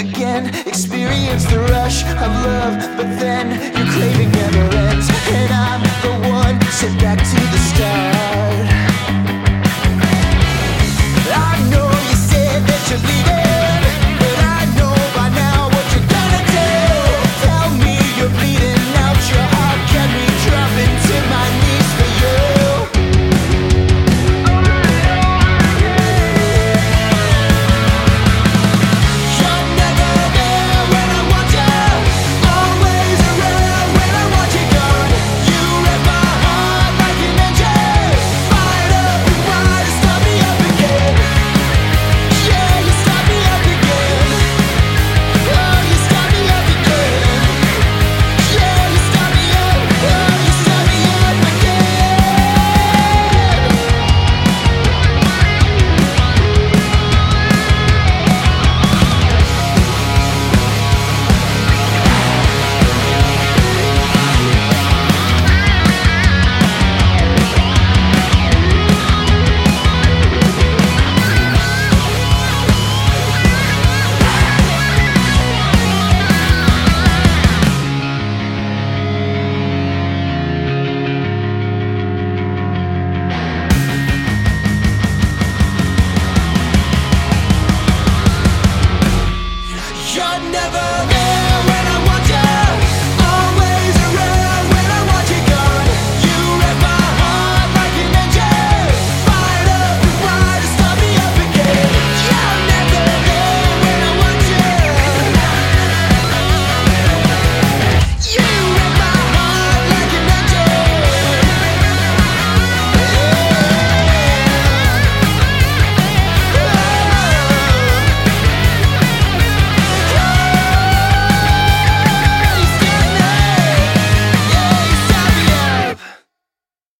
again. Experience the rush of love, but then your craving never ends. And I'm the one sent back to the start.